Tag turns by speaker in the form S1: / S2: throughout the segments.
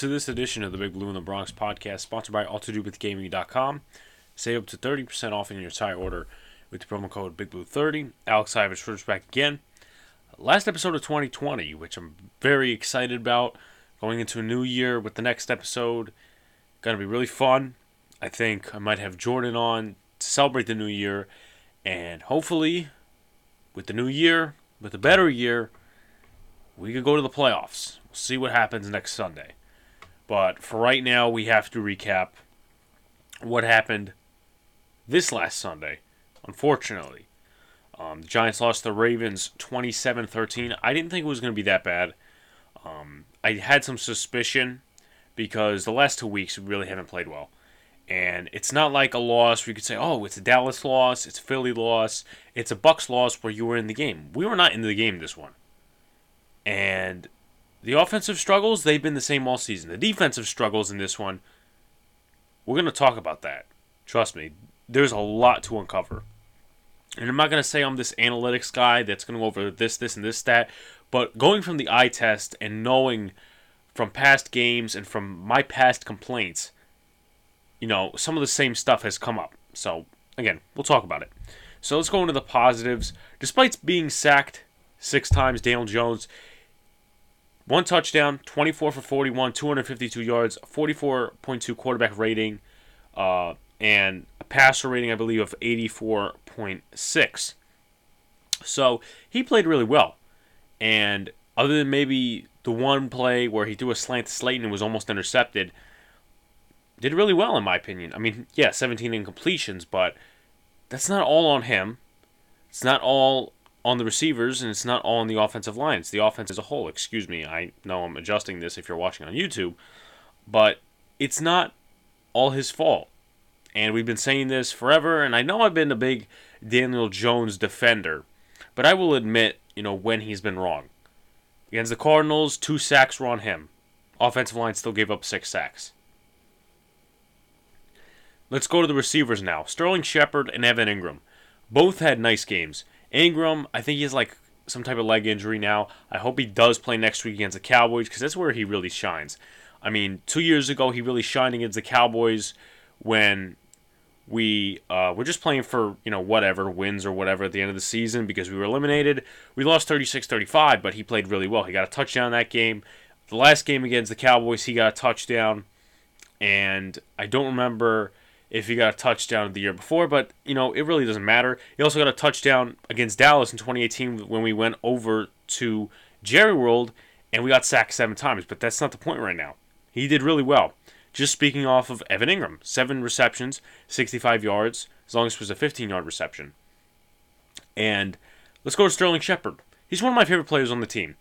S1: to this edition of the Big Blue in the Bronx podcast, sponsored by AllToDoWithGaming.com. Save up to 30% off in your entire order with the promo code BigBlue30. Alex Ivers back again. Last episode of 2020, which I'm very excited about. Going into a new year with the next episode. Gonna be really fun. I think I might have Jordan on to celebrate the new year. And hopefully, with the new year, with a better year, we could go to the playoffs. We'll see what happens next Sunday. But for right now, we have to recap what happened this last Sunday, unfortunately. Um, the Giants lost the Ravens 27 13. I didn't think it was going to be that bad. Um, I had some suspicion because the last two weeks we really haven't played well. And it's not like a loss where you could say, oh, it's a Dallas loss, it's a Philly loss, it's a Bucks loss where you were in the game. We were not in the game this one. And the offensive struggles, they've been the same all season. The defensive struggles in this one, we're going to talk about that. Trust me, there's a lot to uncover. And I'm not going to say I'm this analytics guy that's going to go over this, this, and this stat, but going from the eye test and knowing from past games and from my past complaints, you know, some of the same stuff has come up. So, again, we'll talk about it. So let's go into the positives. Despite being sacked six times, Daniel Jones one touchdown, 24 for 41, 252 yards, 44.2 quarterback rating, uh, and a passer rating, I believe, of 84.6. So he played really well. And other than maybe the one play where he threw a slant to Slayton and was almost intercepted, did really well, in my opinion. I mean, yeah, 17 incompletions, but that's not all on him. It's not all on the receivers and it's not all on the offensive line. It's the offense as a whole. Excuse me. I know I'm adjusting this if you're watching on YouTube, but it's not all his fault. And we've been saying this forever, and I know I've been a big Daniel Jones defender, but I will admit, you know, when he's been wrong. Against the Cardinals, two sacks were on him. Offensive line still gave up six sacks. Let's go to the receivers now. Sterling Shepard and Evan Engram. Both had nice games. Engram, I think he has like some type of leg injury now. I hope he does play next week against the Cowboys because that's where he really shines. I mean, two years ago he really shined against the Cowboys when we uh, were just playing for you know whatever wins or whatever at the end of the season because we were eliminated. We lost 36-35, but he played really well. He got a touchdown that game. The last game against the Cowboys, he got a touchdown, and I don't remember if he got a touchdown the year before, but you know it really doesn't matter. He also got a touchdown against Dallas in 2018 when we went over to Jerry World and we got sacked seven times. But that's not the point right now. He did really well. Just speaking off of Evan Engram, seven receptions, 65 yards, as long as it was a 15-yard reception. And let's go to Sterling Shepard. He's one of my favorite players on the team.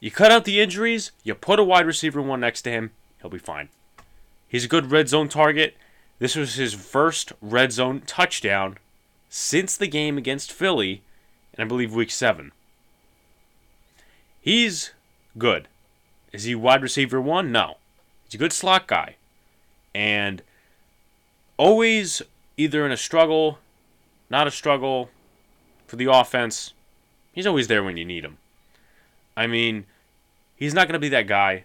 S1: You cut out the injuries, you put a wide receiver one next to him, he'll be fine. He's a good red zone target. This was his first red zone touchdown since the game against Philly, and I believe week seven. He's good. Is he wide receiver one? No. He's a good slot guy. And always either in a struggle, not a struggle for the offense. He's always there when you need him. I mean, he's not going to be that guy.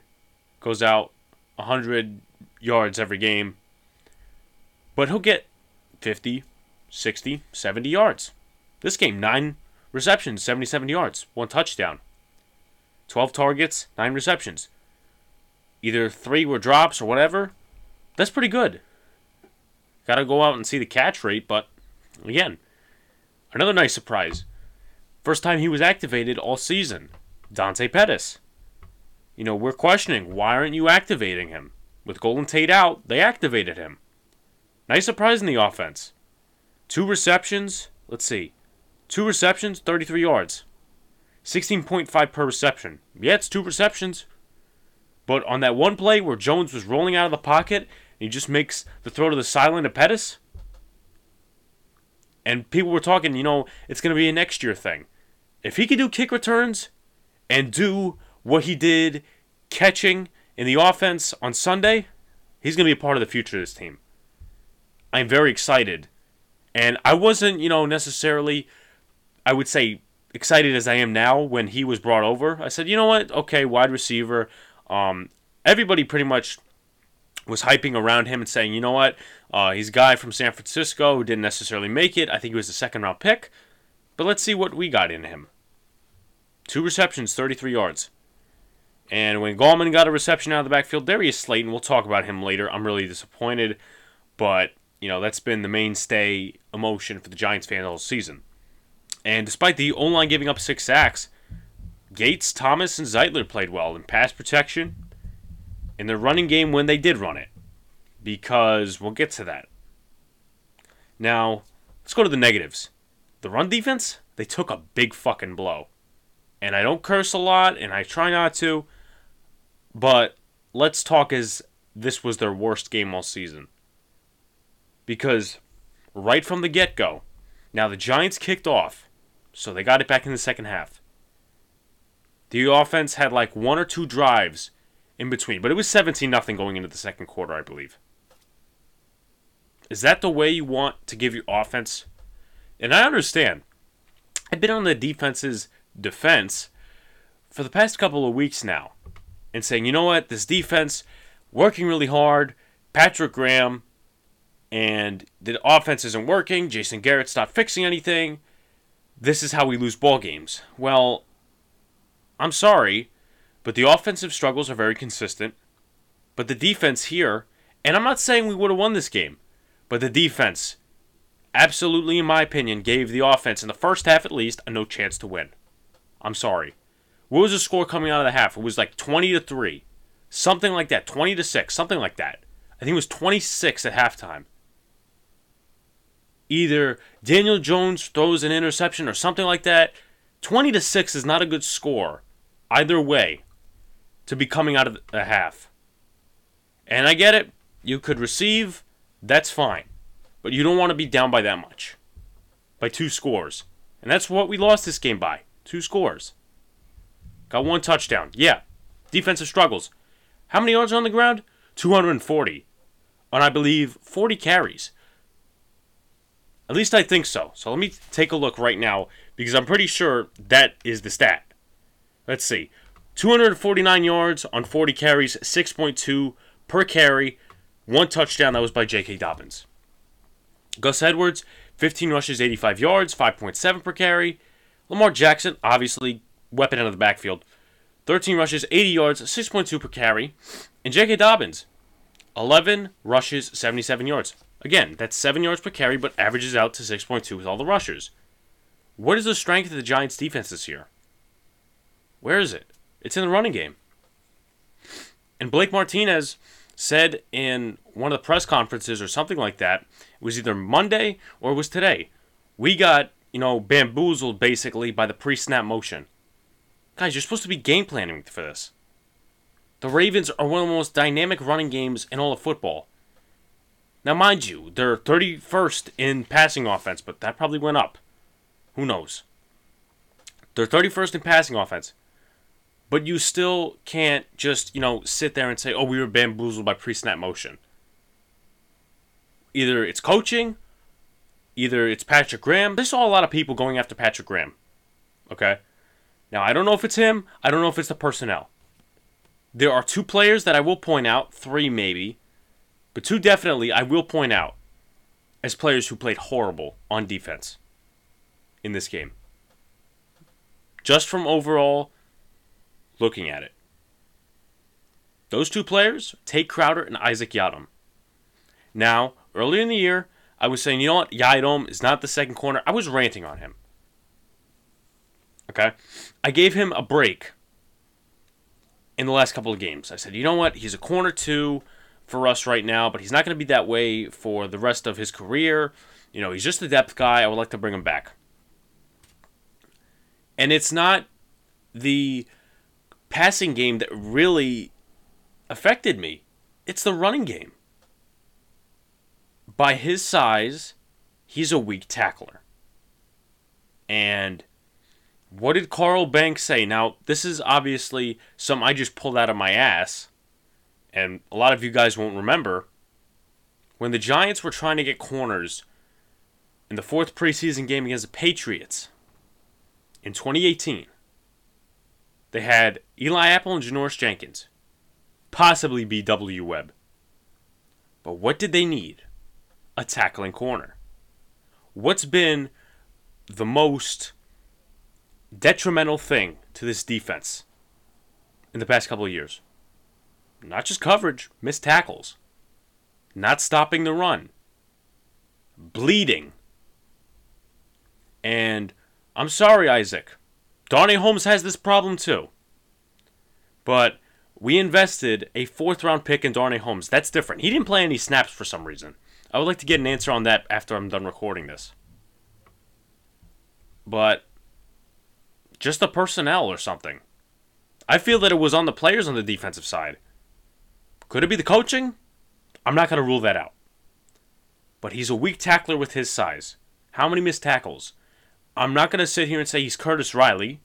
S1: Goes out 100 yards every game, but he'll get 50, 60, 70 yards. This game, 9 receptions, 77 yards, 1 touchdown. 12 targets, 9 receptions. Either 3 were drops or whatever. That's pretty good. Got to go out and see the catch rate, but again, another nice surprise. First time he was activated all season. Dante Pettis. You know, we're questioning why aren't you activating him? With Golden Tate out, they activated him. Nice surprise in the offense. Two receptions. Let's see. Two receptions, 33 yards. 16.5 per reception. Yeah, it's two receptions. But on that one play where Jones was rolling out of the pocket, and he just makes the throw to the sideline to Pettis. And people were talking, you know, it's going to be a next year thing. If he could do kick returns and do what he did catching in the offense on Sunday, he's going to be a part of the future of this team. I'm very excited. And I wasn't, you know, necessarily, I would say, excited as I am now when he was brought over. I said, you know what? Okay, wide receiver. Um, everybody pretty much was hyping around him and saying, you know what, uh, he's a guy from San Francisco who didn't necessarily make it. I think he was a second round pick, but let's see what we got in him. Two receptions, 33 yards. And when Gallman got a reception out of the backfield, Darius Slayton, we'll talk about him later. I'm really disappointed, but you know that's been the mainstay emotion for the Giants fans all season. And despite the O line giving up six sacks, Gates, Thomas, and Zeitler played well in pass protection, in the running game when they did run it, because we'll get to that. Now, let's go to the negatives. The run defense, they took a big fucking blow. And I don't curse a lot, and I try not to, but let's talk as this was their worst game all season. Because right from the get go, now the Giants kicked off, so they got it back in the second half. The offense had like one or two drives in between, but it was 17 nothing going into the second quarter, I believe. Is that the way you want to give your offense? And I understand. I've been on the defense's defense for the past couple of weeks now and saying, you know what, this defense working really hard, Patrick Graham, and the offense isn't working. Jason Garrett's not fixing anything. This is how we lose ball games. Well, I'm sorry, but the offensive struggles are very consistent. But the defense here, and I'm not saying we would have won this game, but the defense, absolutely, in my opinion, gave the offense, in the first half at least, a no chance to win. I'm sorry. What was the score coming out of the half? It was like 20 to 3. Something like that. 20 to 6. Something like that. I think it was 26 at halftime. Either Daniel Jones throws an interception or something like that. 20 to 6 is not a good score either way to be coming out of the half. And I get it. You could receive, that's fine. But you don't want to be down by that much. By two scores. And that's what we lost this game by. Two scores. Got one touchdown. Yeah. Defensive struggles. How many yards on the ground? 240. On, I believe, 40 carries. At least I think so. So let me take a look right now because I'm pretty sure that is the stat. Let's see. 249 yards on 40 carries, 6.2 per carry, one touchdown. That was by J.K. Dobbins. Gus Edwards, 15 rushes, 85 yards, 5.7 per carry. Lamar Jackson, obviously, weapon out of the backfield. 13 rushes, 80 yards, 6.2 per carry. And J.K. Dobbins, 11 rushes, 77 yards. Again, that's 7 yards per carry, but averages out to 6.2 with all the rushers. What is the strength of the Giants' defense this year? Where is it? It's in the running game. And Blake Martinez said in one of the press conferences or something like that, it was either Monday or it was today. We got, you know, bamboozled basically by the pre snap motion. Guys, you're supposed to be game planning for this. The Ravens are one of the most dynamic running games in all of football. Now, mind you, they're 31st in passing offense, but that probably went up. Who knows? They're 31st in passing offense. But you still can't just, you know, sit there and say, oh, we were bamboozled by pre snap motion. Either it's coaching, either it's Patrick Graham. There's saw a lot of people going after Patrick Graham. Okay? Now, I don't know if it's him, I don't know if it's the personnel. There are two players that I will point out, three maybe, but two definitely I will point out as players who played horrible on defense in this game. Just from overall looking at it. Those two players, Tae Crowder and Isaac Yiadom. Now, earlier in the year, I was saying, you know what, Yiadom is not the second corner. I was ranting on him. Okay? I gave him a break in the last couple of games. I said, you know what, he's a corner two for us right now, but he's not going to be that way for the rest of his career. You know, he's just a depth guy. I would like to bring him back. And it's not the passing game that really affected me. It's the running game. By his size, he's a weak tackler. And what did Carl Banks say? Now, this is obviously some I just pulled out of my ass, and a lot of you guys won't remember. When the Giants were trying to get corners in the fourth preseason game against the Patriots in 2018, they had Eli Apple and Janoris Jenkins. possibly B.W. Webb. But what did they need? A tackling corner. What's been the most detrimental thing to this defense in the past couple of years? Not just coverage, missed tackles, not stopping the run, bleeding. And I'm sorry, Isaac. Darnay Holmes has this problem too. But we invested a fourth round pick in Darnay Holmes. That's different. He didn't play any snaps for some reason. I would like to get an answer on that after I'm done recording this. But just the personnel or something. I feel that it was on the players on the defensive side. Could it be the coaching? I'm not going to rule that out. But he's a weak tackler with his size. How many missed tackles? I'm not going to sit here and say he's Curtis Riley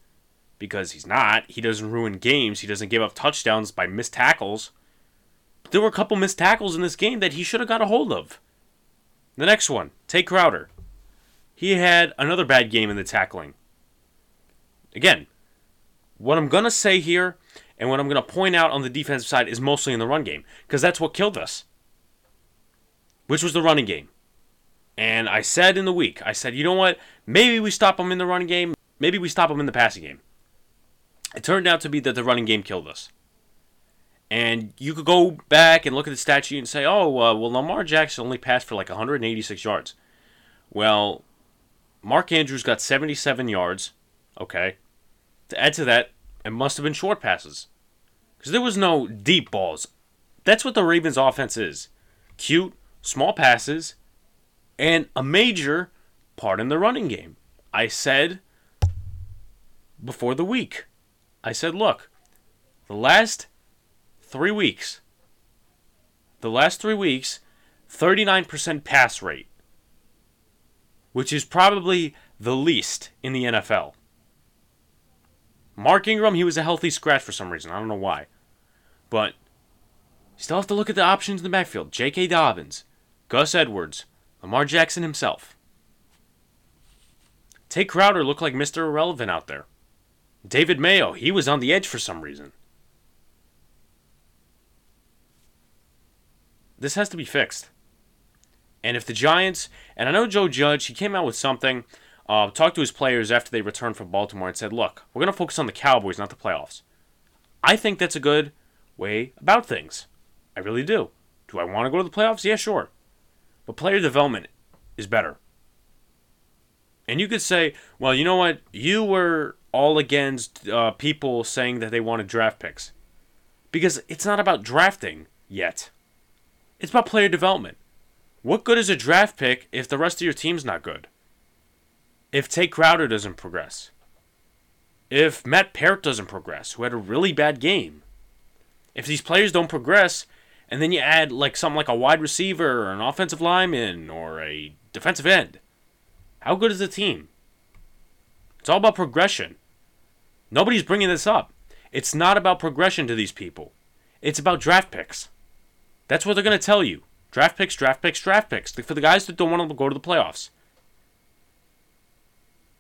S1: because he's not. He doesn't ruin games. He doesn't give up touchdowns by missed tackles. But there were a couple missed tackles in this game that he should have got a hold of. The next one, Tae Crowder. He had another bad game in the tackling. Again, what I'm going to say here and what I'm going to point out on the defensive side is mostly in the run game because that's what killed us, which was the running game. And I said in the week, I said, you know what? Maybe we stop them in the running game. Maybe we stop them in the passing game. It turned out to be that the running game killed us. And you could go back and look at the stat sheet and say, oh, uh, well, Lamar Jackson only passed for like 186 yards. Well, Mark Andrews got 77 yards. Okay. To add to that, it must have been short passes. Because there was no deep balls. That's what the Ravens' offense is cute, small passes, and a major part in the running game. I said before the week, I said, look, the last three weeks, the last three weeks, 39% pass rate, which is probably the least in the NFL. Mark Ingram, he was a healthy scratch for some reason. I don't know why. But you still have to look at the options in the backfield. J.K. Dobbins, Gus Edwards, Lamar Jackson himself. Tae Crowder looked like Mr. Irrelevant out there. David Mayo, he was on the edge for some reason. This has to be fixed. And if the Giants, and I know Joe Judge, he came out with something uh, talked to his players after they returned from Baltimore and said, look, we're going to focus on the Cowboys, not the playoffs. I think that's a good way about things. I really do. Do I want to go to the playoffs? Yeah, sure. But player development is better. And you could say, well, you know what? You were all against uh, people saying that they wanted draft picks. Because it's not about drafting yet, it's about player development. What good is a draft pick if the rest of your team's not good? If Tae Crowder doesn't progress, if Matt Peart doesn't progress, who had a really bad game, if these players don't progress, and then you add like something like a wide receiver or an offensive lineman or a defensive end, how good is the team? It's all about progression. Nobody's bringing this up. It's not about progression to these people. It's about draft picks. That's what they're going to tell you. Draft picks, draft picks, draft picks. For the guys that don't want to go to the playoffs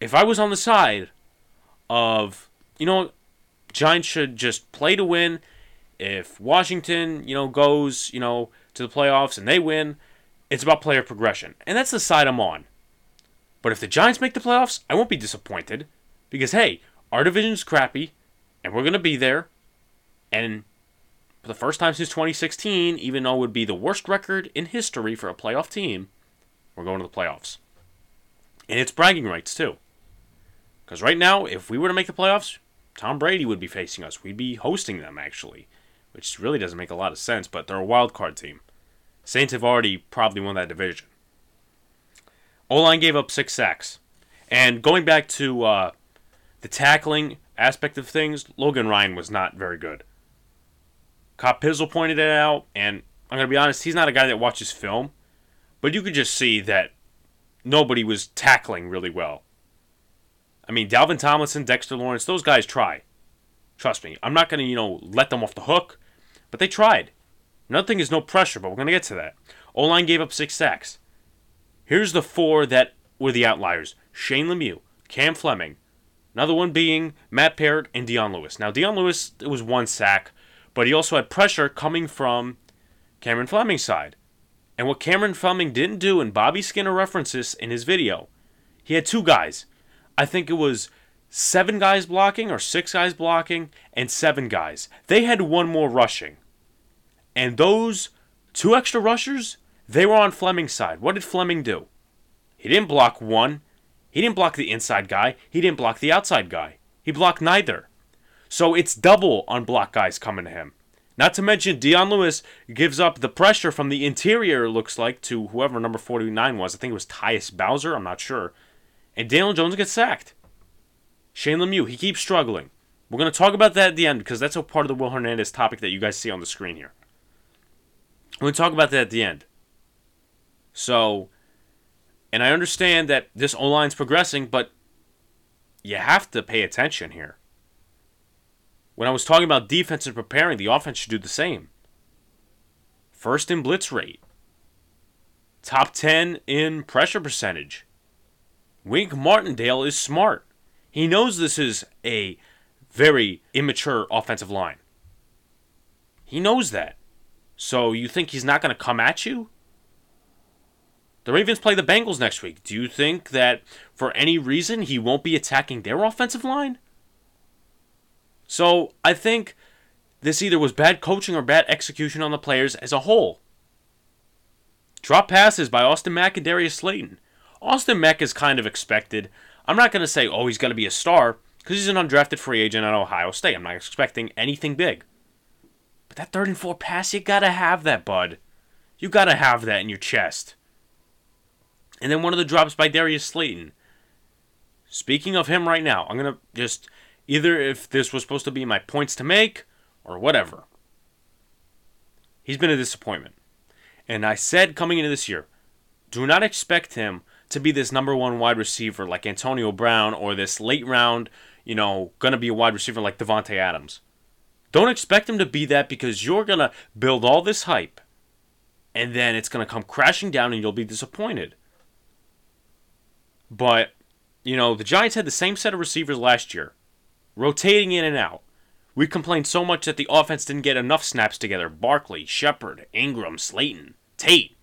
S1: if I was on the side of, you know, Giants should just play to win. If Washington, you know, goes, you know, to the playoffs and they win, it's about player progression. And that's the side I'm on. But if the Giants make the playoffs, I won't be disappointed because hey, our division's crappy and we're going to be there. And for the first time since 2016, even though it would be the worst record in history for a playoff team, we're going to the playoffs. And it's bragging rights too. Because right now, if we were to make the playoffs, Tom Brady would be facing us. We'd be hosting them, actually, which really doesn't make a lot of sense, but they're a wild card team. Saints have already probably won that division. O line gave up six sacks. And going back to uh, the tackling aspect of things, Logan Ryan was not very good. Cop Pizzle pointed it out, and I'm going to be honest, he's not a guy that watches film, but you could just see that nobody was tackling really well. I mean, Dalvin Tomlinson, Dexter Lawrence, those guys try. Trust me. I'm not going to, you know, let them off the hook, but they tried. Nothing is no pressure, but we're going to get to that. O line gave up six sacks. Here's the four that were the outliers Shane Lemieux, Cam Fleming, another one being Matt Peart and Dion Lewis. Now, Dion Lewis, it was one sack, but he also had pressure coming from Cameron Fleming's side. And what Cameron Fleming didn't do, and Bobby Skinner references in his video, he had two guys. I think it was seven guys blocking or six guys blocking and seven guys. They had one more rushing. And those two extra rushers, they were on Fleming's side. What did Fleming do? He didn't block one. He didn't block the inside guy. He didn't block the outside guy. He blocked neither. So it's double on block guys coming to him. Not to mention, Dion Lewis gives up the pressure from the interior, looks like, to whoever number 49 was. I think it was Tyus Bowser. I'm not sure. And Daniel Jones gets sacked. Shane Lemieux, he keeps struggling. We're going to talk about that at the end because that's a part of the Will Hernandez topic that you guys see on the screen here. We're going to talk about that at the end. So, and I understand that this O line's progressing, but you have to pay attention here. When I was talking about defense and preparing, the offense should do the same. First in blitz rate, top 10 in pressure percentage. Wink Martindale is smart. He knows this is a very immature offensive line. He knows that. So you think he's not going to come at you? The Ravens play the Bengals next week. Do you think that for any reason he won't be attacking their offensive line? So I think this either was bad coaching or bad execution on the players as a whole. Drop passes by Austin Mack and Darius Slayton. Austin Mack is kind of expected. I'm not going to say, oh, he's going to be a star, because he's an undrafted free agent at Ohio State. I'm not expecting anything big. But that third and four pass, you got to have that, bud. You got to have that in your chest. And then one of the drops by Darius Slayton. Speaking of him right now, I'm going to just Either if this was supposed to be my points to make or whatever. He's been a disappointment. And I said coming into this year, do not expect him to be this number one wide receiver like Antonio Brown or this late round, you know, going to be a wide receiver like Davante Adams. Don't expect him to be that because you're going to build all this hype and then it's going to come crashing down and you'll be disappointed. But, you know, the Giants had the same set of receivers last year rotating in and out. We complained so much that the offense didn't get enough snaps together. Barkley, Shepard, Engram, Slayton, Tate.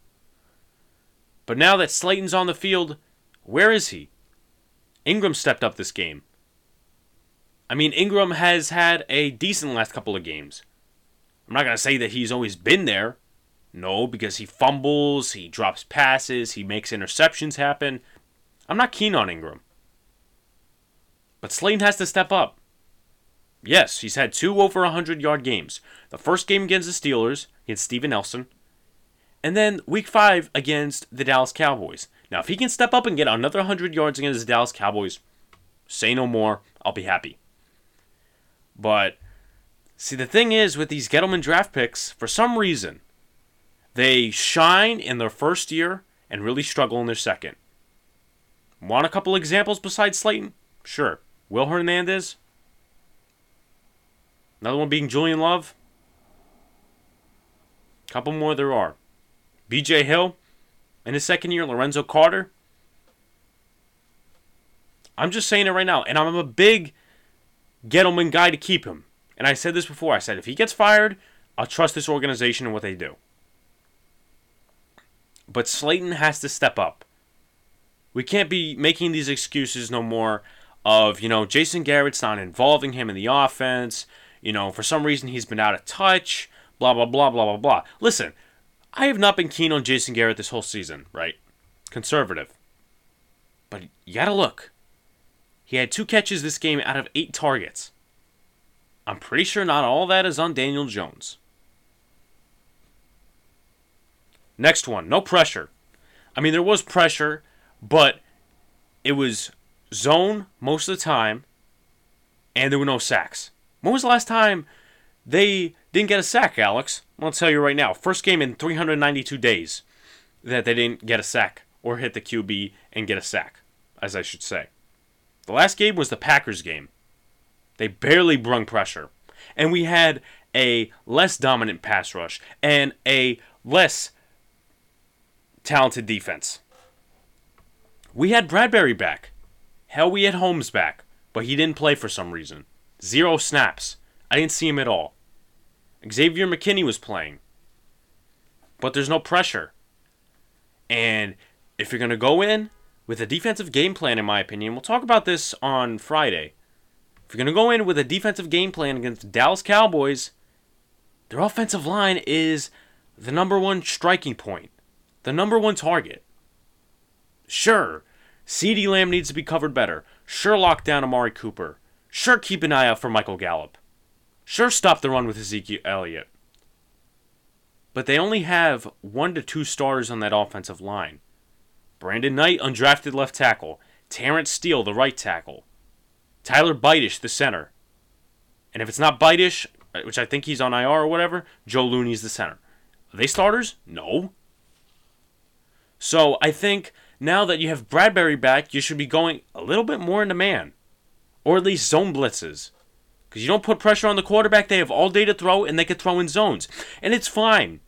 S1: But now that Slayton's on the field, where is he? Engram stepped up this game. I mean, Engram has had a decent last couple of games. I'm not going to say that he's always been there. No, because he fumbles, he drops passes, he makes interceptions happen. I'm not keen on Engram. But Slayton has to step up. Yes, he's had two over 100 yard games. The first game against the Steelers, against Steven Nelson, and then week five against the Dallas Cowboys. Now, if he can step up and get another 100 yards against the Dallas Cowboys, say no more. I'll be happy. But, see, the thing is with these Gettleman draft picks, for some reason, they shine in their first year and really struggle in their second. Want a couple examples besides Slayton? Sure. Will Hernandez, Another one being Julian Love. Couple more there are. BJ Hill in his second year, Lorenzo Carter. I'm just saying it right now, and I'm a big Gettleman guy to keep him. And I said this before. I said if he gets fired, I'll trust this organization and what they do. But Slayton has to step up. We can't be making these excuses no more of, you know, Jason Garrett's not involving him in the offense. You know, for some reason he's been out of touch, blah, blah, blah, blah, blah, blah. Listen, I have not been keen on Jason Garrett this whole season, right? Conservative. But you gotta look. He had two catches this game out of eight targets. I'm pretty sure not all that is on Daniel Jones. Next one, no pressure. I mean, there was pressure, but it was zone most of the time, and there were no sacks. When was the last time they didn't get a sack, Alex? I'll tell you right now. First game in 392 days that they didn't get a sack or hit the QB and get a sack, as I should say. The last game was the Packers game. They barely brung pressure. And we had a less dominant pass rush and a less talented defense. We had Bradberry back. Hell, we had Holmes back, but he didn't play for some reason. Zero snaps. I didn't see him at all. Xavier McKinney was playing. But there's no pressure. And if you're going to go in with a defensive game plan, in my opinion, we'll talk about this on Friday. If you're going to go in with a defensive game plan against the Dallas Cowboys, their offensive line is the number one striking point, the number one target. Sure, CeeDee Lamb needs to be covered better. Sure, lock down Amari Cooper. Sure, keep an eye out for Michael Gallup. Sure, stop the run with Ezekiel Elliott. But they only have one to two starters on that offensive line. Brandon Knight, undrafted left tackle. Terence Steele, the right tackle. Tyler Biadasz, the center. And if it's not Biadasz, uh, which I think he's on IR or whatever, Joe Looney's the center. Are they starters? No. So I think now that you have Bradberry back, you should be going a little bit more into man. Or at least zone blitzes. Because you don't put pressure on the quarterback, they have all day to throw and they can throw in zones. And it's fine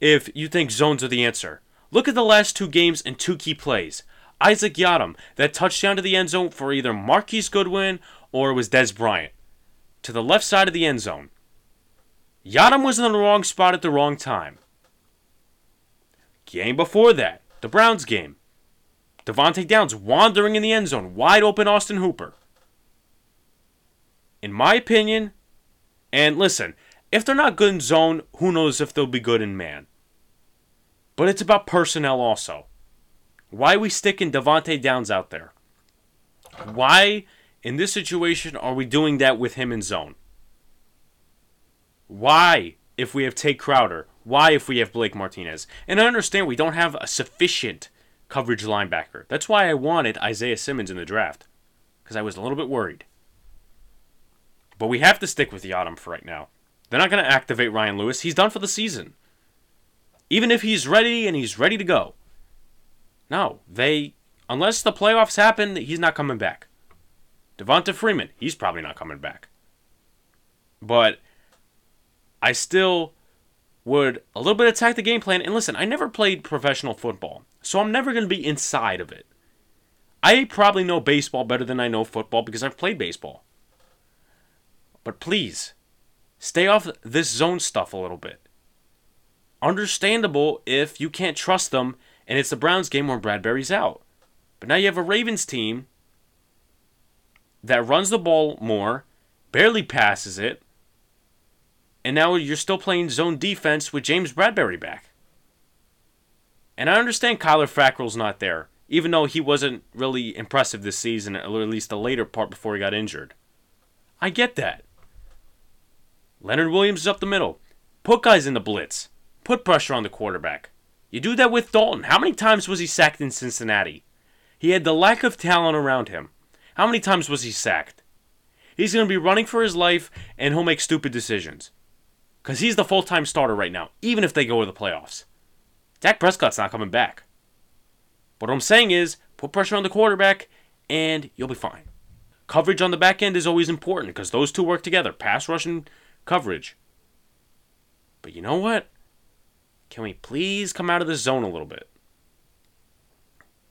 S1: if you think zones are the answer. Look at the last two games and two key plays. Isaac Yiadom, that touchdown to the end zone for either Marquise Goodwin or it was Dez Bryant. To the left side of the end zone. Yiadom was in the wrong spot at the wrong time. Game before that, the Browns game. Devante Downs wandering in the end zone, wide open Austin Hooper. In my opinion, and listen, if they're not good in zone, who knows if they'll be good in man. But it's about personnel also. Why are we sticking Devante Downs out there? Why, in this situation, are we doing that with him in zone? Why, if we have Tae Crowder? Why, if we have Blake Martinez? And I understand we don't have a sufficient coverage linebacker. That's why I wanted Isaiah Simmons in the draft, because I was a little bit worried. But we have to stick with Yiadom for right now. They're not going to activate Ryan Lewis. He's done for the season. Even if he's ready and he's ready to go. No, they, unless the playoffs happen, he's not coming back. Devonta Freeman, he's probably not coming back. But I still would a little bit attack the game plan. And listen, I never played professional football, so I'm never going to be inside of it. I probably know baseball better than I know football because I've played baseball. But please, stay off this zone stuff a little bit. Understandable if you can't trust them and it's the Browns game where Bradberry's out. But now you have a Ravens team that runs the ball more, barely passes it, and now you're still playing zone defense with James Bradberry back. And I understand Kyler Fackrell's not there, even though he wasn't really impressive this season, or at least the later part before he got injured. I get that. Leonard Williams is up the middle. Put guys in the blitz. Put pressure on the quarterback. You do that with Dalton. How many times was he sacked in Cincinnati? He had the lack of talent around him. How many times was he sacked? He's going to be running for his life and he'll make stupid decisions. Because he's the full time starter right now, even if they go to the playoffs. Dak Prescott's not coming back. But what I'm saying is, put pressure on the quarterback and you'll be fine. Coverage on the back end is always important because those two work together pass rush and coverage. But you know what? Can we please come out of the zone a little bit?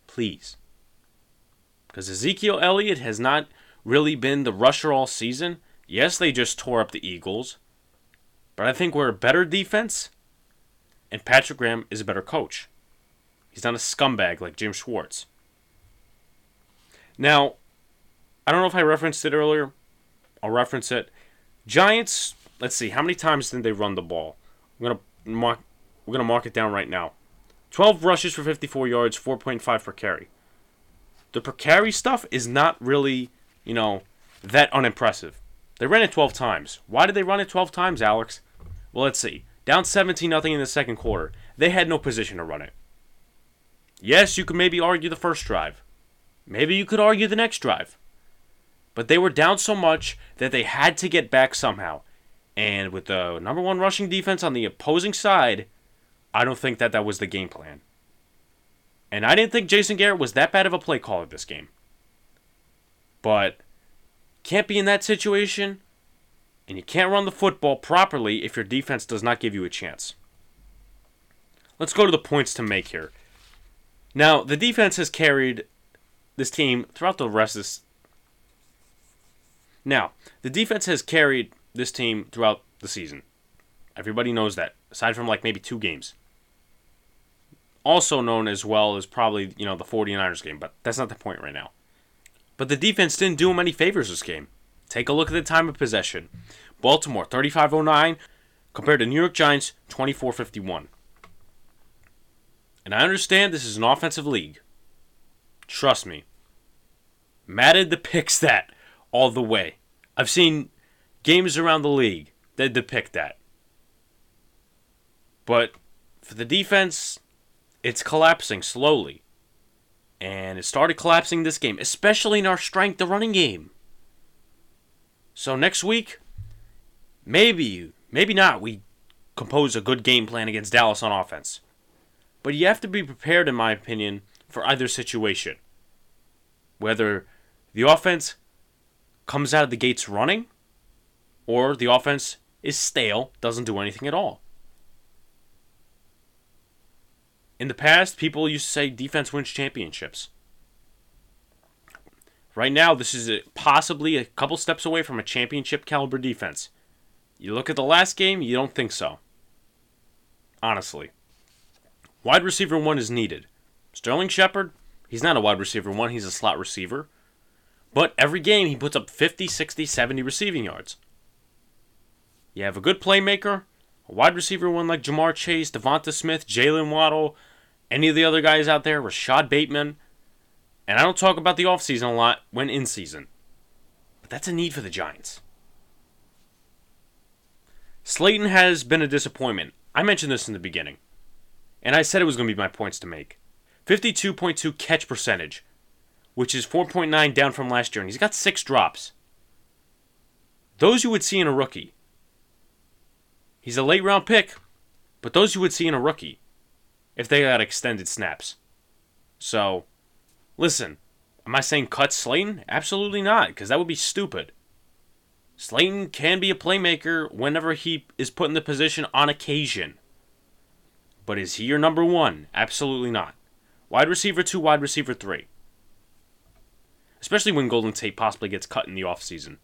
S1: Please. Because Ezekiel Elliott has not really been the rusher all season. Yes, they just tore up the Eagles. But I think we're a better defense, and Patrick Graham is a better coach. He's not a scumbag like Jim Schwartz. Now, I don't know if I referenced it earlier. I'll reference it. Giants, let's see, how many times did they run the ball? I'm gonna mark we're gonna mark it down right now. 12 rushes for 54 yards, 4.5 per carry. The per carry stuff is not really, you know, that unimpressive. They ran it 12 times. Why did they run it 12 times, Alex? Well, let's see. Down 17 nothing in the second quarter. They had no position to run it. Yes, you could maybe argue the first drive. Maybe you could argue the next drive. But they were down so much that they had to get back somehow. And with the number one rushing defense on the opposing side, I don't think that that was the game plan. And I didn't think Jason Garrett was that bad of a play caller this game. But can't be in that situation, and you can't run the football properly if your defense does not give you a chance. Let's go to the points to make here. Now, the defense has carried this team throughout the rest of this. Now, the defense has carried this team throughout the season. Everybody knows that, aside from like maybe two games. Also known as well as probably, you know, the 49ers game, but that's not the point right now. But the defense didn't do him any favors this game. Take a look at the time of possession. Baltimore 3509 compared to New York Giants 2451. And I understand this is an offensive league. Trust me. Madden depicts that all the way. I've seen games around the league that depict that. But for the defense, it's collapsing slowly. And it started collapsing this game, especially in our strength, the running game. So next week, maybe, maybe not, we compose a good game plan against Dallas on offense. But you have to be prepared, in my opinion, for either situation. Whether the offense comes out of the gates running, or the offense is stale, doesn't do anything at all. In the past, people used to say defense wins championships. Right now, this is a, possibly a couple steps away from a championship caliber defense. You look at the last game, you don't think so. Honestly. Wide receiver one is needed. Sterling Shepard, he's not a wide receiver one, he's a slot receiver. But every game, he puts up 50, 60, 70 receiving yards. You have a good playmaker, a wide receiver one like Ja'Marr Chase, Devonta Smith, Jaylen Waddle, any of the other guys out there, Rashod Bateman. And I don't talk about the offseason a lot when in season. But that's a need for the Giants. Slayton has been a disappointment. I mentioned this in the beginning. And I said it was going to be my points to make. 52.2 catch percentage, which is 4.9 down from last year. And he's got six drops. Those you would see in a rookie. He's a late round pick, but those you would see in a rookie if they got extended snaps. So, listen, am I saying cut Slayton? Absolutely not, because that would be stupid. Slayton can be a playmaker whenever he is put in the position on occasion. But is he your number one? Absolutely not. Wide receiver two, wide receiver three. Especially when Golden Tate possibly gets cut in the offseason.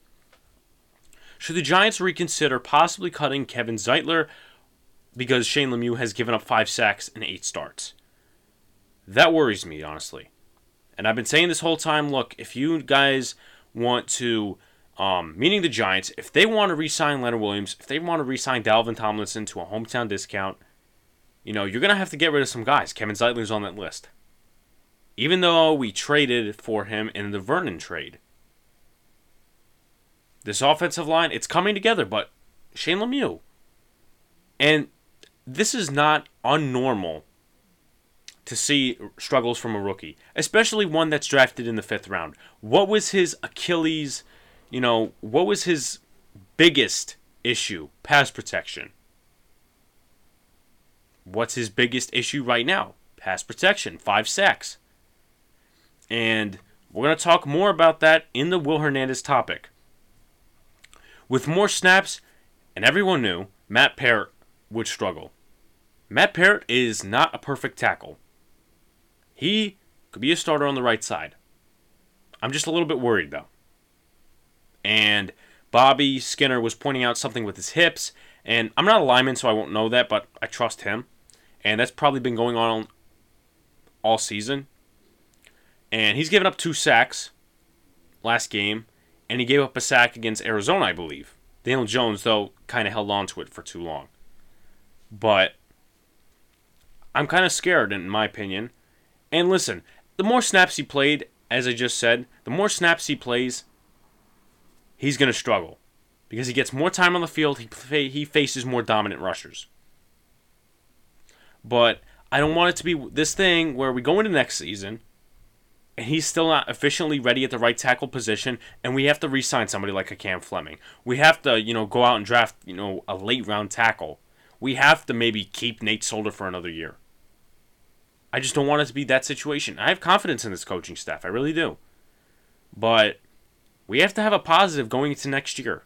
S1: Should the Giants reconsider possibly cutting Kevin Zeitler because Shane Lemieux has given up five sacks and eight starts? That worries me, honestly. And I've been saying this whole time look, if you guys want to, um, meaning the Giants, if they want to re sign Leonard Williams, if they want to re sign Dalvin Tomlinson to a hometown discount, you know, you're going to have to get rid of some guys. Kevin Zeitler's on that list. Even though we traded for him in the Vernon trade. This offensive line, it's coming together, but Shane Lemieux. And this is not unnormal to see struggles from a rookie, especially one that's drafted in the fifth round. What was his Achilles, you know, what was his biggest issue? Pass protection. What's his biggest issue right now? Pass protection, five sacks. And we're going to talk more about that in the Will Hernandez topic. With more snaps, and everyone knew, Matt Peart would struggle. Matt Peart is not a perfect tackle. He could be a starter on the right side. I'm just a little bit worried, though. And Bobby Skinner was pointing out something with his hips, and I'm not a lineman, so I won't know that, but I trust him. And that's probably been going on all season. And he's given up two sacks last game and he gave up a sack against Arizona, I believe. Daniel Jones, though, kind of held on to it for too long. But I'm kind of scared, in my opinion. And listen, the more snaps he played, as I just said, the more snaps he plays, he's going to struggle. Because he gets more time on the field, he, he faces more dominant rushers. But I don't want it to be this thing where we go into next season and he's still not efficiently ready at the right tackle position, and we have to re-sign somebody like a Cam Fleming. We have to, you know, go out and draft, you know, a late round tackle. We have to maybe keep Nate Solder for another year. I just don't want it to be that situation. I have confidence in this coaching staff, I really do. But we have to have a positive going into next year.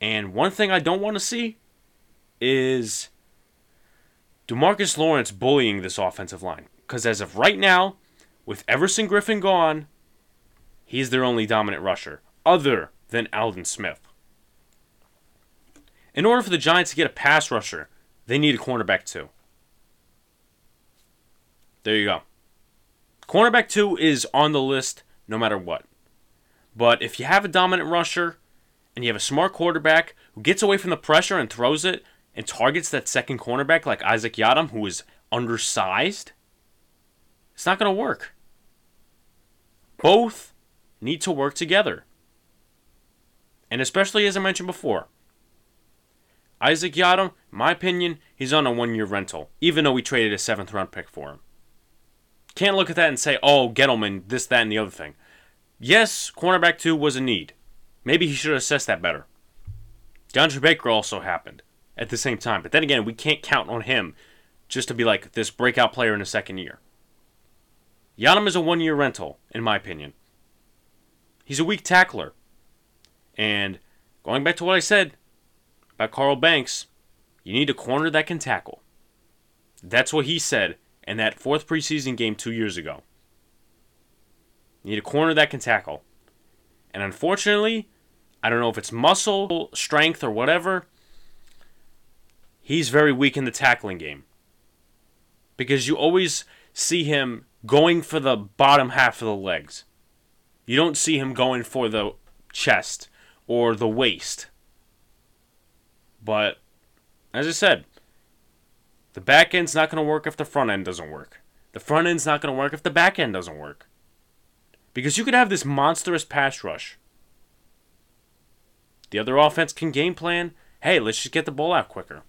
S1: And one thing I don't want to see is Demarcus Lawrence bullying this offensive line. Because as of right now, with Everson Griffen gone, he's their only dominant rusher, other than Aldon Smith. In order for the Giants to get a pass rusher, they need a cornerback too. There you go. Cornerback two is on the list no matter what. But if you have a dominant rusher and you have a smart quarterback who gets away from the pressure and throws it and targets that second cornerback like Isaac Yiadom, who is undersized, it's not going to work. Both need to work together. And especially as I mentioned before, Isaac Yiadom, my opinion, he's on a one year rental, even though we traded a seventh round pick for him. Can't look at that and say, oh, Gettleman, this, that, and the other thing. Yes, cornerback two was a need. Maybe he should have assessed that better. DeAndre Baker also happened at the same time. But then again, we can't count on him just to be like this breakout player in a second year. Yiadom is a one year rental, in my opinion. He's a weak tackler. And going back to what I said about Carl Banks, you need a corner that can tackle. That's what he said in that fourth preseason game two years ago. You need a corner that can tackle. And unfortunately, I don't know if it's muscle, strength, or whatever, he's very weak in the tackling game. Because you always see him going for the bottom half of the legs. You don't see him going for the chest or the waist. But, as I said, the back end's not going to work if the front end doesn't work. The front end's not going to work if the back end doesn't work. Because you could have this monstrous pass rush. The other offense can game plan. Hey, let's just get the ball out quicker.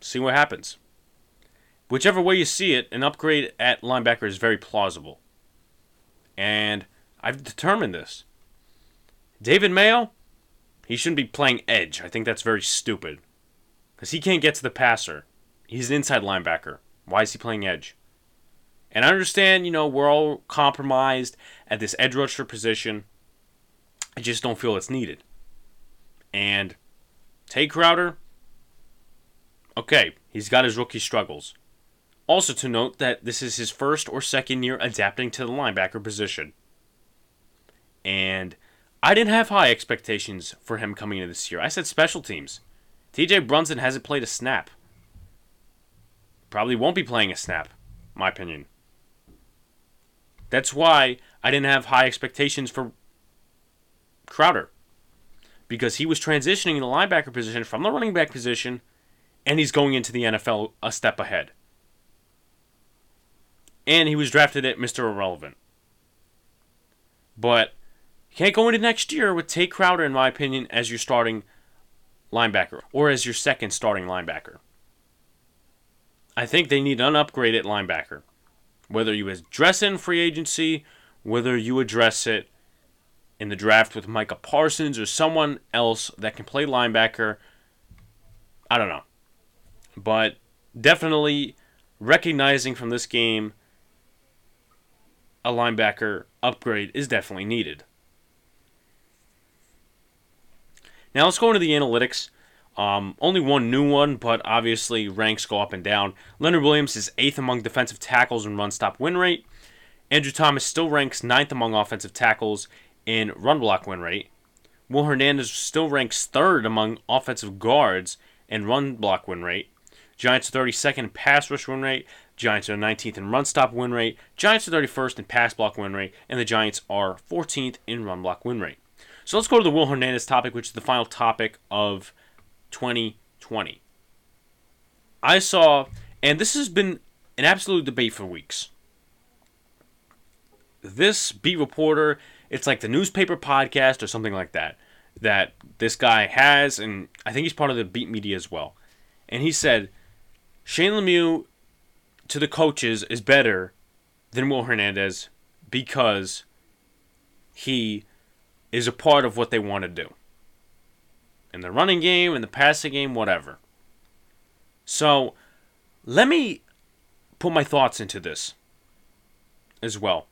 S1: See what happens. Whichever way you see it, an upgrade at linebacker is very plausible. And I've determined this. David Mayo, he shouldn't be playing edge. I think that's very stupid. Because he can't get to the passer. He's an inside linebacker. Why is he playing edge? And I understand, you know, we're all compromised at this edge rusher position. I just don't feel it's needed. And Tae Crowder, okay, he's got his rookie struggles. Also to note that this is his first or second year adapting to the linebacker position. And I didn't have high expectations for him coming into this year. I said special teams. TJ Brunson hasn't played a snap. Probably won't be playing a snap, my opinion. That's why I didn't have high expectations for Crowder. Because he was transitioning the linebacker position from the running back position, and he's going into the NFL a step ahead. And he was drafted at Mr. Irrelevant. But you can't go into next year with Tae Crowder, in my opinion, as your starting linebacker or as your second starting linebacker. I think they need an upgrade at linebacker. Whether you address it in free agency, whether you address it in the draft with Micah Parsons or someone else that can play linebacker, I don't know. But definitely recognizing from this game a linebacker upgrade is definitely needed. Now let's go into the analytics. Um, only one new one, but obviously ranks go up and down. Leonard Williams is eighth among defensive tackles in run stop win rate. Andrew Thomas still ranks ninth among offensive tackles in run block win rate. Will Hernandez still ranks third among offensive guards in run block win rate. Giants 32nd in pass rush win rate. Giants are 19th in run stop win rate. Giants are 31st in pass block win rate. And the Giants are 14th in run block win rate. So let's go to the Will Hernandez topic, which is the final topic of 2020. I saw, and this has been an absolute debate for weeks. This beat reporter, it's like the newspaper podcast or something like that, that this guy has, and I think he's part of the beat media as well. And he said, Shane Lemieux to the coaches is better than Will Hernandez because he is a part of what they want to do. In the running game, in the passing game, whatever. So, let me put my thoughts into this as well.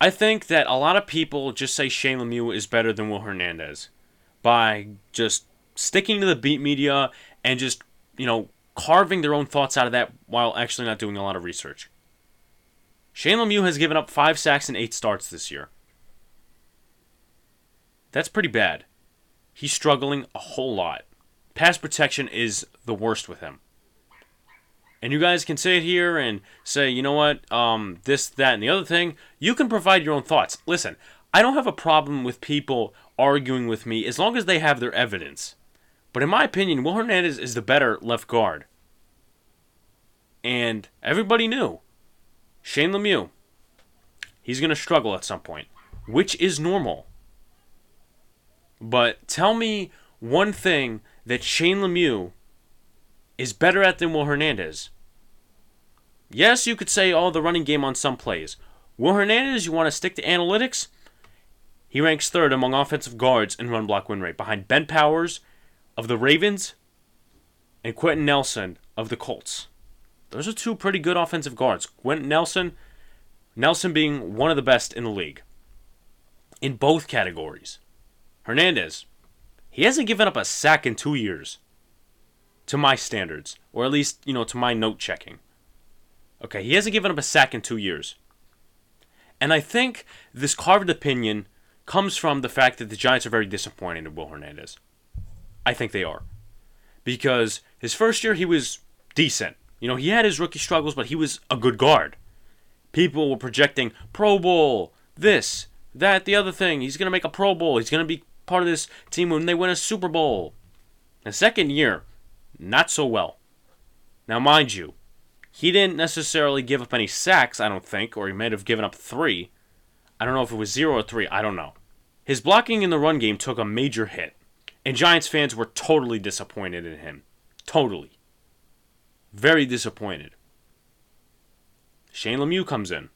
S1: I think that a lot of people just say Shane Lemieux is better than Will Hernandez by just sticking to the beat media and just, you know, carving their own thoughts out of that while actually not doing a lot of research. Shane Lemieux has given up five sacks and eight starts this year. That's pretty bad. he's struggling a whole lot. Pass protection is the worst with him. And you guys can sit here and say, you know what, um, this, that, and the other thing. You can provide your own thoughts. Listen, I don't have a problem with people arguing with me as long as they have their evidence. But in my opinion, Will Hernandez is the better left guard. And everybody knew Shane Lemieux, he's going to struggle at some point, which is normal. But tell me one thing that Shane Lemieux is better at than Will Hernandez. Yes, you could say, oh, the running game on some plays. Will Hernandez, you want to stick to analytics? He ranks third among offensive guards in run block win rate, behind Ben Powers of the Ravens and Quenton Nelson of the Colts. Those are two pretty good offensive guards. Quenton Nelson, Nelson being one of the best in the league in both categories. Hernandez, he hasn't given up a sack in two years, to my standards, or at least, you know, to my note checking. Okay, he hasn't given up a sack in two years. And I think this carved opinion comes from the fact that the Giants are very disappointed in Will Hernandez. I think they are. Because his first year, he was decent. You know, he had his rookie struggles, but he was a good guard. People were projecting Pro Bowl, this, that, the other thing. He's going to make a Pro Bowl. He's going to be part of this team when they win a Super Bowl. The second year, not so well. Now, mind you, he didn't necessarily give up any sacks, I don't think, or he might have given up three. I don't know if it was zero or three, I don't know. His blocking in the run game took a major hit, and Giants fans were totally disappointed in him. Totally. Very disappointed. Shane Lemieux comes in.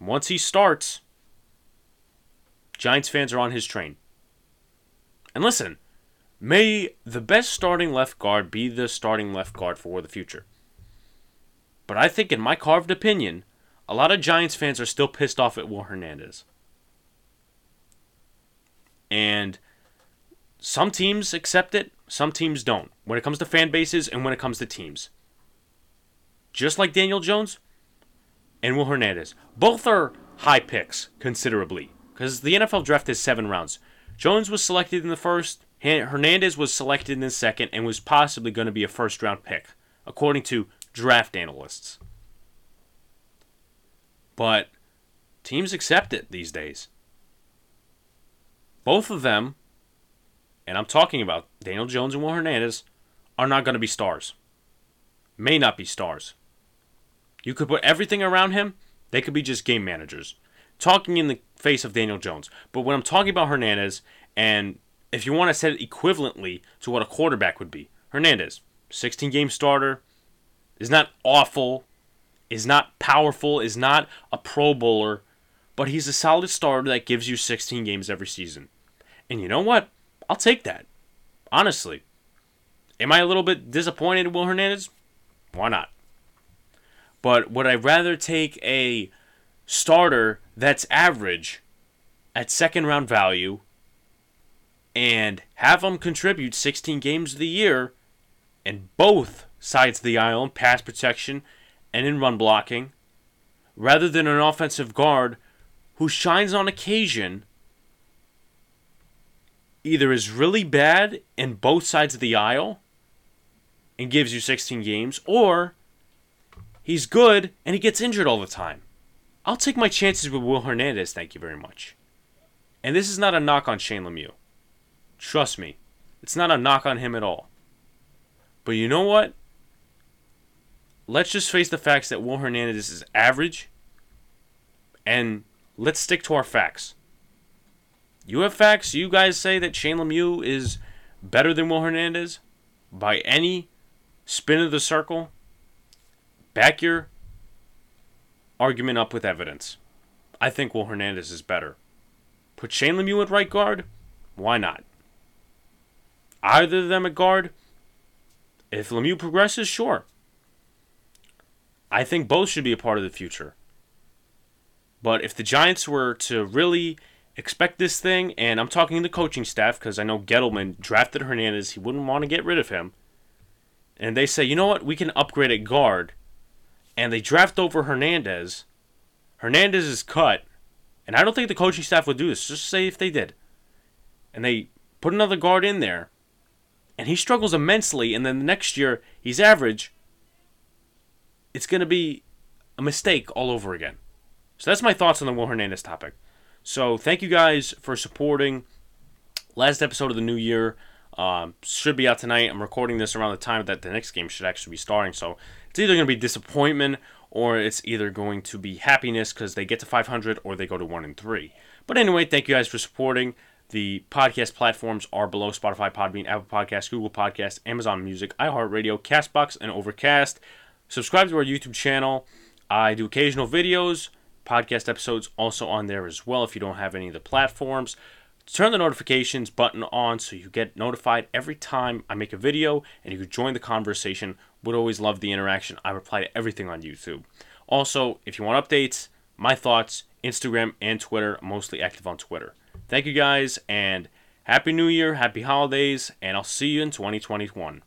S1: Once he starts, Giants fans are on his train. And listen, may the best starting left guard be the starting left guard for the future. But I think, in my carved opinion, a lot of Giants fans are still pissed off at Will Hernandez. And some teams accept it, some teams don't. When it comes to fan bases and when it comes to teams. Just like Daniel Jones and Will Hernandez. Both are high picks, considerably. Because the NFL draft is seven rounds. Jones was selected in the first, Hernandez was selected in the second, and was possibly going to be a first round pick, according to draft analysts. But teams accept it these days. Both of them and I'm talking about Daniel Jones and Will Hernandez, are not going to be stars. May not be stars. You could put everything around him, they could be just game managers. Talking in the face of Daniel Jones. But when I'm talking about Hernandez, and if you want to set it equivalently to what a quarterback would be, Hernandez, 16 game starter, is not awful, is not powerful, is not a Pro Bowler, but he's a solid starter that gives you 16 games every season. And you know what? I'll take that. Honestly. Am I a little bit disappointed in Will Hernandez? Why not? But would I rather take a starter that's average at second round value and have him contribute 16 games of the year in both sides of the aisle pass protection and in run blocking rather than an offensive guard who shines on occasion either is really bad in both sides of the aisle and gives you 16 games, or he's good and he gets injured all the time. I'll take my chances with Will Hernandez, thank you very much. And this is not a knock on Shane Lemieux. Trust me, it's not a knock on him at all. But you know what? Let's just face the facts that Will Hernandez is average, and let's stick to our facts. Facts. You guys say that Shane Lemieux is better than Will Hernandez by any spin of the circle. Back your argument up with evidence. I think Will Hernandez is better. Put Shane Lemieux at right guard. Why not? Either of them at guard. If Lemieux progresses, sure. I think both should be a part of the future. But if the Giants were to really expect this thing, and I'm talking to the coaching staff because I know Gettleman drafted Hernandez. He wouldn't want to get rid of him. And they say, you know what, we can upgrade at guard. And they draft over Hernandez. Hernandez is cut. And I don't think the coaching staff would do this. Just say if they did. And they put another guard in there, and he struggles immensely, and then the next year he's average, it's going to be a mistake all over again. So that's my thoughts on the Will Hernandez topic. So thank you guys for supporting. Last episode of the new year um, should be out tonight. I'm recording this around the time that the next game should actually be starting. So it's either going to be disappointment or it's either going to be happiness because they get to 500 or they go to 1 and 3. But anyway, thank you guys for supporting. The podcast platforms are below Spotify, Podbean, Apple Podcasts, Google Podcasts, Amazon Music, iHeartRadio, Castbox, and Overcast. Subscribe to our YouTube channel. I do occasional videos, podcast episodes also on there as well if you don't have any of the platforms. Turn the notifications button on so you get notified every time I make a video and you can join the conversation. Would always love the interaction. I reply to everything on YouTube. Also, if you want updates, my thoughts, Instagram and Twitter, mostly active on Twitter. Thank you guys and Happy New Year, Happy Holidays, and I'll see you in 2021.